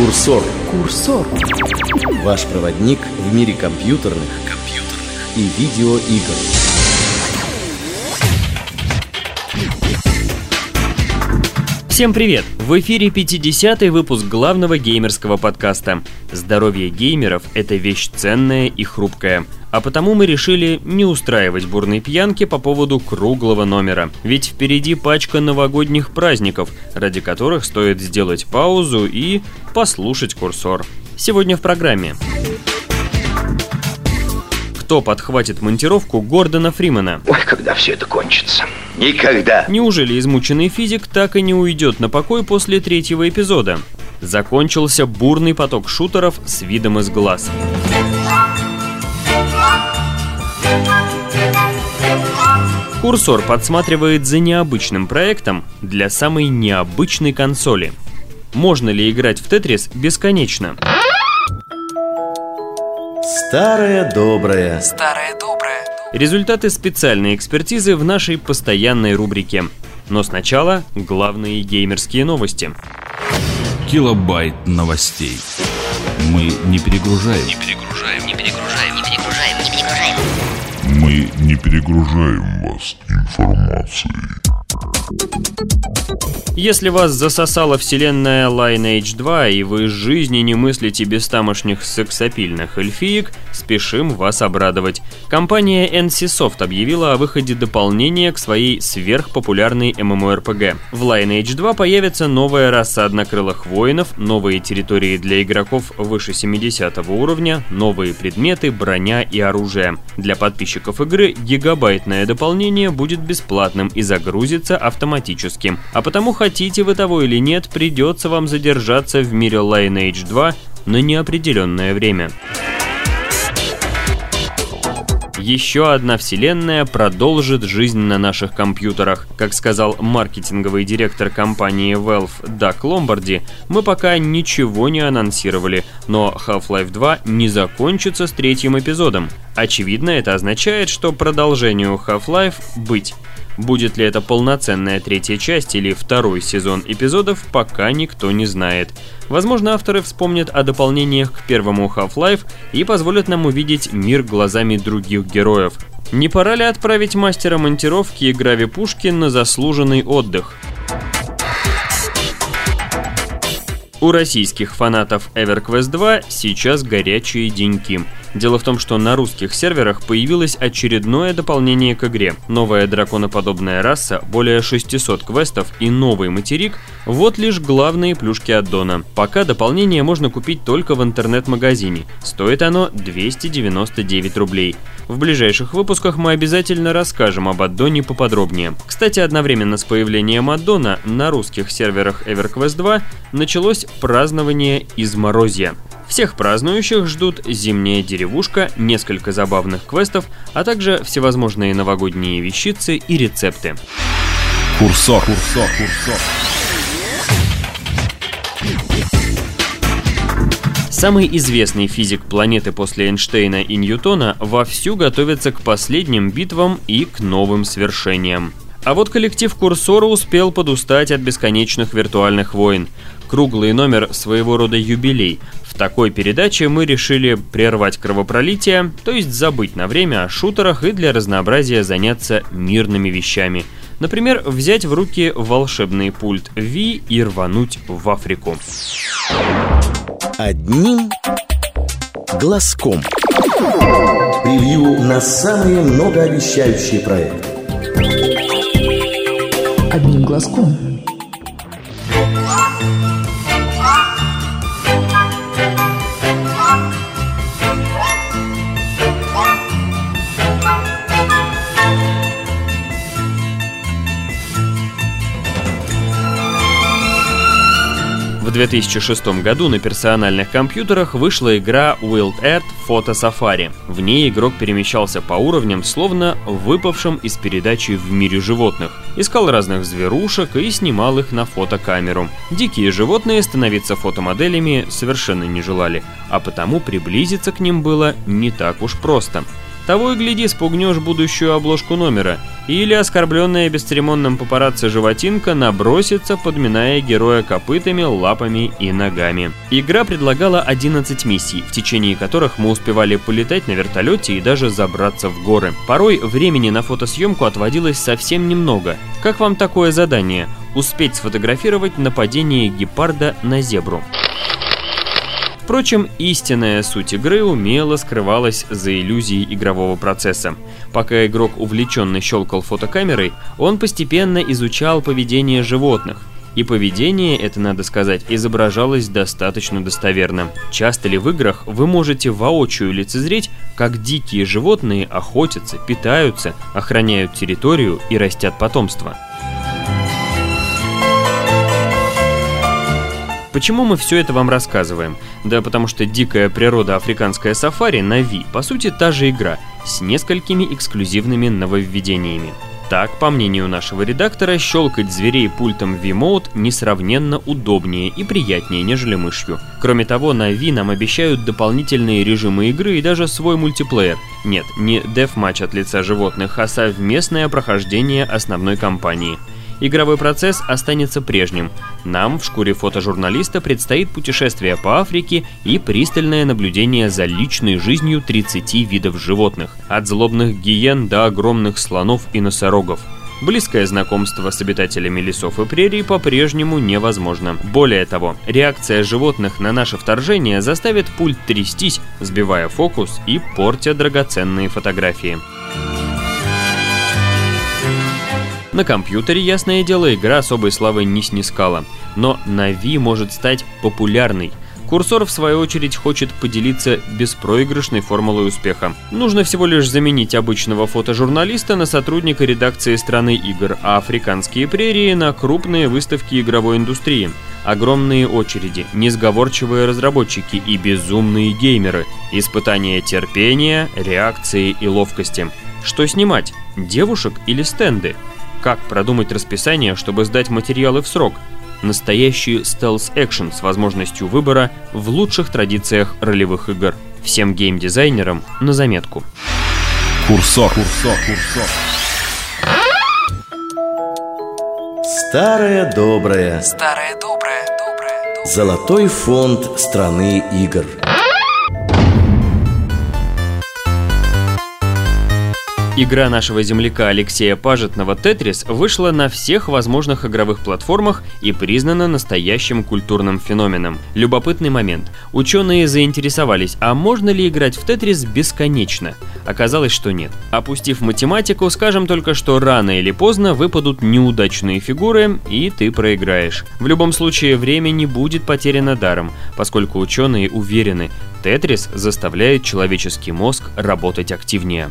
Курсор. Курсор. Ваш проводник в мире компьютерных, компьютерных и видеоигр. Всем привет! В эфире 50-й выпуск главного геймерского подкаста. Здоровье геймеров – это вещь ценная и хрупкая. А потому мы решили не устраивать бурные пьянки по поводу круглого номера. Ведь впереди пачка новогодних праздников, ради которых стоит сделать паузу и послушать курсор. Сегодня в программе. Кто подхватит монтировку Гордона Фримена? Ой, когда все это кончится? Никогда. Неужели измученный физик так и не уйдет на покой после третьего эпизода? Закончился бурный поток шутеров с видом из глаз. Курсор подсматривает за необычным проектом для самой необычной консоли. Можно ли играть в Тетрис бесконечно? Старая добрая. Старая добрая. Результаты специальной экспертизы в нашей постоянной рубрике. Но сначала главные геймерские новости. Килобайт новостей. Мы не перегружаем. Не перегружаем, не перегружаем, не перегружаем, не перегружаем. Мы не перегружаем вас информацией. Если вас засосала вселенная Lineage 2 и вы из жизни не мыслите без тамошних сексапильных эльфиек, спешим вас обрадовать. Компания NCSoft объявила о выходе дополнения к своей сверхпопулярной MMORPG. В Lineage 2 появится новая раса однокрылых воинов, новые территории для игроков выше 70 уровня, новые предметы, броня и оружие. Для подписчиков игры гигабайтное дополнение будет бесплатным и загрузится автоматически. А потому хотите вы того или нет, придется вам задержаться в мире Lineage 2 на неопределенное время. Еще одна вселенная продолжит жизнь на наших компьютерах. Как сказал маркетинговый директор компании Valve Дак Ломбарди, мы пока ничего не анонсировали, но Half-Life 2 не закончится с третьим эпизодом. Очевидно, это означает, что продолжению Half-Life быть. Будет ли это полноценная третья часть или второй сезон эпизодов, пока никто не знает. Возможно, авторы вспомнят о дополнениях к первому Half-Life и позволят нам увидеть мир глазами других героев. Не пора ли отправить мастера монтировки и Грави Пушкин на заслуженный отдых? У российских фанатов EverQuest 2 сейчас горячие деньки. Дело в том, что на русских серверах появилось очередное дополнение к игре. Новая драконоподобная раса, более 600 квестов и новый материк – вот лишь главные плюшки аддона. Пока дополнение можно купить только в интернет-магазине. Стоит оно 299 рублей. В ближайших выпусках мы обязательно расскажем об аддоне поподробнее. Кстати, одновременно с появлением аддона на русских серверах EverQuest 2 началось празднование изморозья. Всех празднующих ждут зимняя деревушка, несколько забавных квестов, а также всевозможные новогодние вещицы и рецепты. Курсор. Курсор. Курсор. Самый известный физик планеты после Эйнштейна и Ньютона вовсю готовится к последним битвам и к новым свершениям. А вот коллектив Курсора успел подустать от бесконечных виртуальных войн. Круглый номер своего рода юбилей. В такой передаче мы решили прервать кровопролитие, то есть забыть на время о шутерах и для разнообразия заняться мирными вещами. Например, взять в руки волшебный пульт Ви и рвануть в Африку. Одним глазком. Превью на самые многообещающие проекты. Одним глазком. 2006 году на персональных компьютерах вышла игра Wild Earth Photo Safari. В ней игрок перемещался по уровням, словно выпавшим из передачи в мире животных. Искал разных зверушек и снимал их на фотокамеру. Дикие животные становиться фотомоделями совершенно не желали, а потому приблизиться к ним было не так уж просто. Того и гляди, спугнешь будущую обложку номера, или оскорбленная бесцеремонным папарацци животинка набросится, подминая героя копытами, лапами и ногами. Игра предлагала 11 миссий, в течение которых мы успевали полетать на вертолете и даже забраться в горы. Порой времени на фотосъемку отводилось совсем немного. Как вам такое задание? Успеть сфотографировать нападение гепарда на зебру. Впрочем, истинная суть игры умело скрывалась за иллюзией игрового процесса. Пока игрок увлеченно щелкал фотокамерой, он постепенно изучал поведение животных. И поведение, это надо сказать, изображалось достаточно достоверно. Часто ли в играх вы можете воочию лицезреть, как дикие животные охотятся, питаются, охраняют территорию и растят потомство? Почему мы все это вам рассказываем? Да потому что дикая природа африканская сафари на Ви, по сути, та же игра, с несколькими эксклюзивными нововведениями. Так, по мнению нашего редактора, щелкать зверей пультом V-Mode несравненно удобнее и приятнее, нежели мышью. Кроме того, на Ви нам обещают дополнительные режимы игры и даже свой мультиплеер. Нет, не деф-матч от лица животных, а совместное прохождение основной кампании – Игровой процесс останется прежним. Нам в шкуре фотожурналиста предстоит путешествие по Африке и пристальное наблюдение за личной жизнью 30 видов животных, от злобных гиен до огромных слонов и носорогов. Близкое знакомство с обитателями лесов и прерий по-прежнему невозможно. Более того, реакция животных на наше вторжение заставит пульт трястись, сбивая фокус и портя драгоценные фотографии. На компьютере, ясное дело, игра особой славы не снискала, но на Ви может стать популярной. Курсор, в свою очередь, хочет поделиться беспроигрышной формулой успеха. Нужно всего лишь заменить обычного фотожурналиста на сотрудника редакции страны игр, а африканские прерии на крупные выставки игровой индустрии. Огромные очереди, несговорчивые разработчики и безумные геймеры, испытания терпения, реакции и ловкости. Что снимать? Девушек или стенды? Как продумать расписание, чтобы сдать материалы в срок? Настоящий стелс-экшен с возможностью выбора в лучших традициях ролевых игр. Всем геймдизайнерам на заметку. Курсор, курсор, курсор. Старое доброе. Старое доброе, доброе, доброе. Золотой фонд страны игр. Игра нашего земляка Алексея Пажетного «Тетрис» вышла на всех возможных игровых платформах и признана настоящим культурным феноменом. Любопытный момент. Ученые заинтересовались, а можно ли играть в «Тетрис» бесконечно? Оказалось, что нет. Опустив математику, скажем только, что рано или поздно выпадут неудачные фигуры, и ты проиграешь. В любом случае, время не будет потеряно даром, поскольку ученые уверены, «Тетрис» заставляет человеческий мозг работать активнее.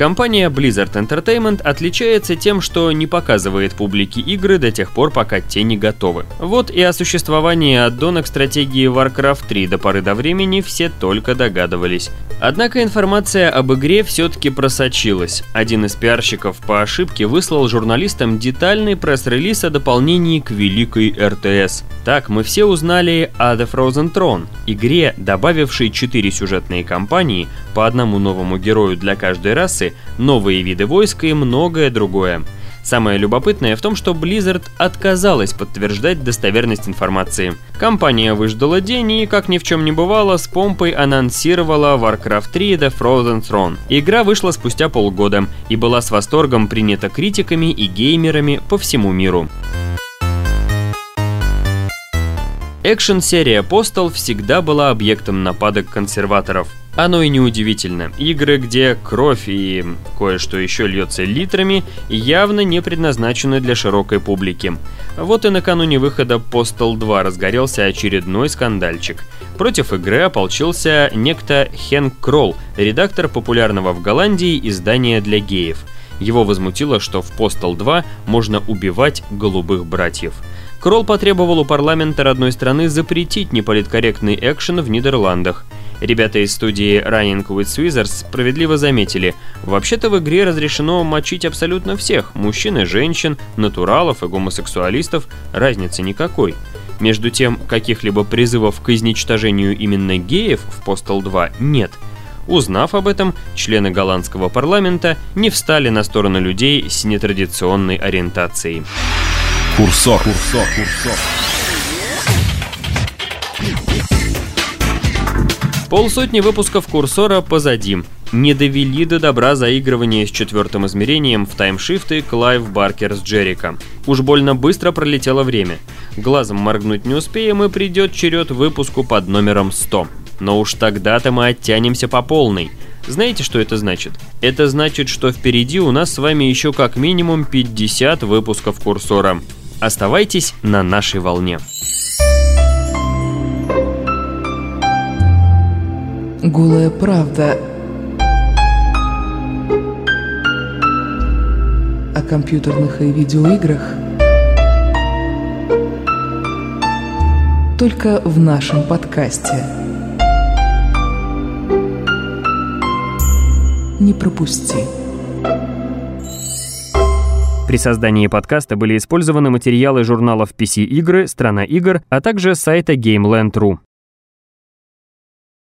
Компания Blizzard Entertainment отличается тем, что не показывает публике игры до тех пор, пока те не готовы. Вот и о существовании аддона к стратегии Warcraft 3 до поры до времени все только догадывались. Однако информация об игре все-таки просочилась. Один из пиарщиков по ошибке выслал журналистам детальный пресс-релиз о дополнении к великой РТС. Так мы все узнали о The Frozen Throne, игре, добавившей 4 сюжетные кампании, по одному новому герою для каждой расы, новые виды войска и многое другое. Самое любопытное в том, что Blizzard отказалась подтверждать достоверность информации. Компания выждала день и, как ни в чем не бывало, с помпой анонсировала Warcraft 3 The Frozen Throne. Игра вышла спустя полгода и была с восторгом принята критиками и геймерами по всему миру. Экшн-серия Postal всегда была объектом нападок консерваторов – оно и не удивительно. Игры, где кровь и кое-что еще льется литрами, явно не предназначены для широкой публики. Вот и накануне выхода Postal 2 разгорелся очередной скандальчик. Против игры ополчился некто Хенк Кролл, редактор популярного в Голландии издания для геев. Его возмутило, что в Postal 2 можно убивать голубых братьев. Кролл потребовал у парламента родной страны запретить неполиткорректный экшен в Нидерландах – Ребята из студии Running with Wizards справедливо заметили, вообще-то в игре разрешено мочить абсолютно всех, мужчин и женщин, натуралов и гомосексуалистов, разницы никакой. Между тем, каких-либо призывов к изничтожению именно геев в Postal 2 нет. Узнав об этом, члены голландского парламента не встали на сторону людей с нетрадиционной ориентацией. Курсор, курсор, курсор. Полсотни выпусков курсора позади. Не довели до добра заигрывания с четвертым измерением в TimeShift и Clive Barker's Jericho. Уж больно быстро пролетело время. Глазом моргнуть не успеем и придет черед выпуску под номером 100. Но уж тогда-то мы оттянемся по полной. Знаете, что это значит? Это значит, что впереди у нас с вами еще как минимум 50 выпусков курсора. Оставайтесь на нашей волне. Голая правда о компьютерных и видеоиграх только в нашем подкасте. Не пропусти. При создании подкаста были использованы материалы журналов PC Игры, Страна игр, а также сайта GameLand.ru.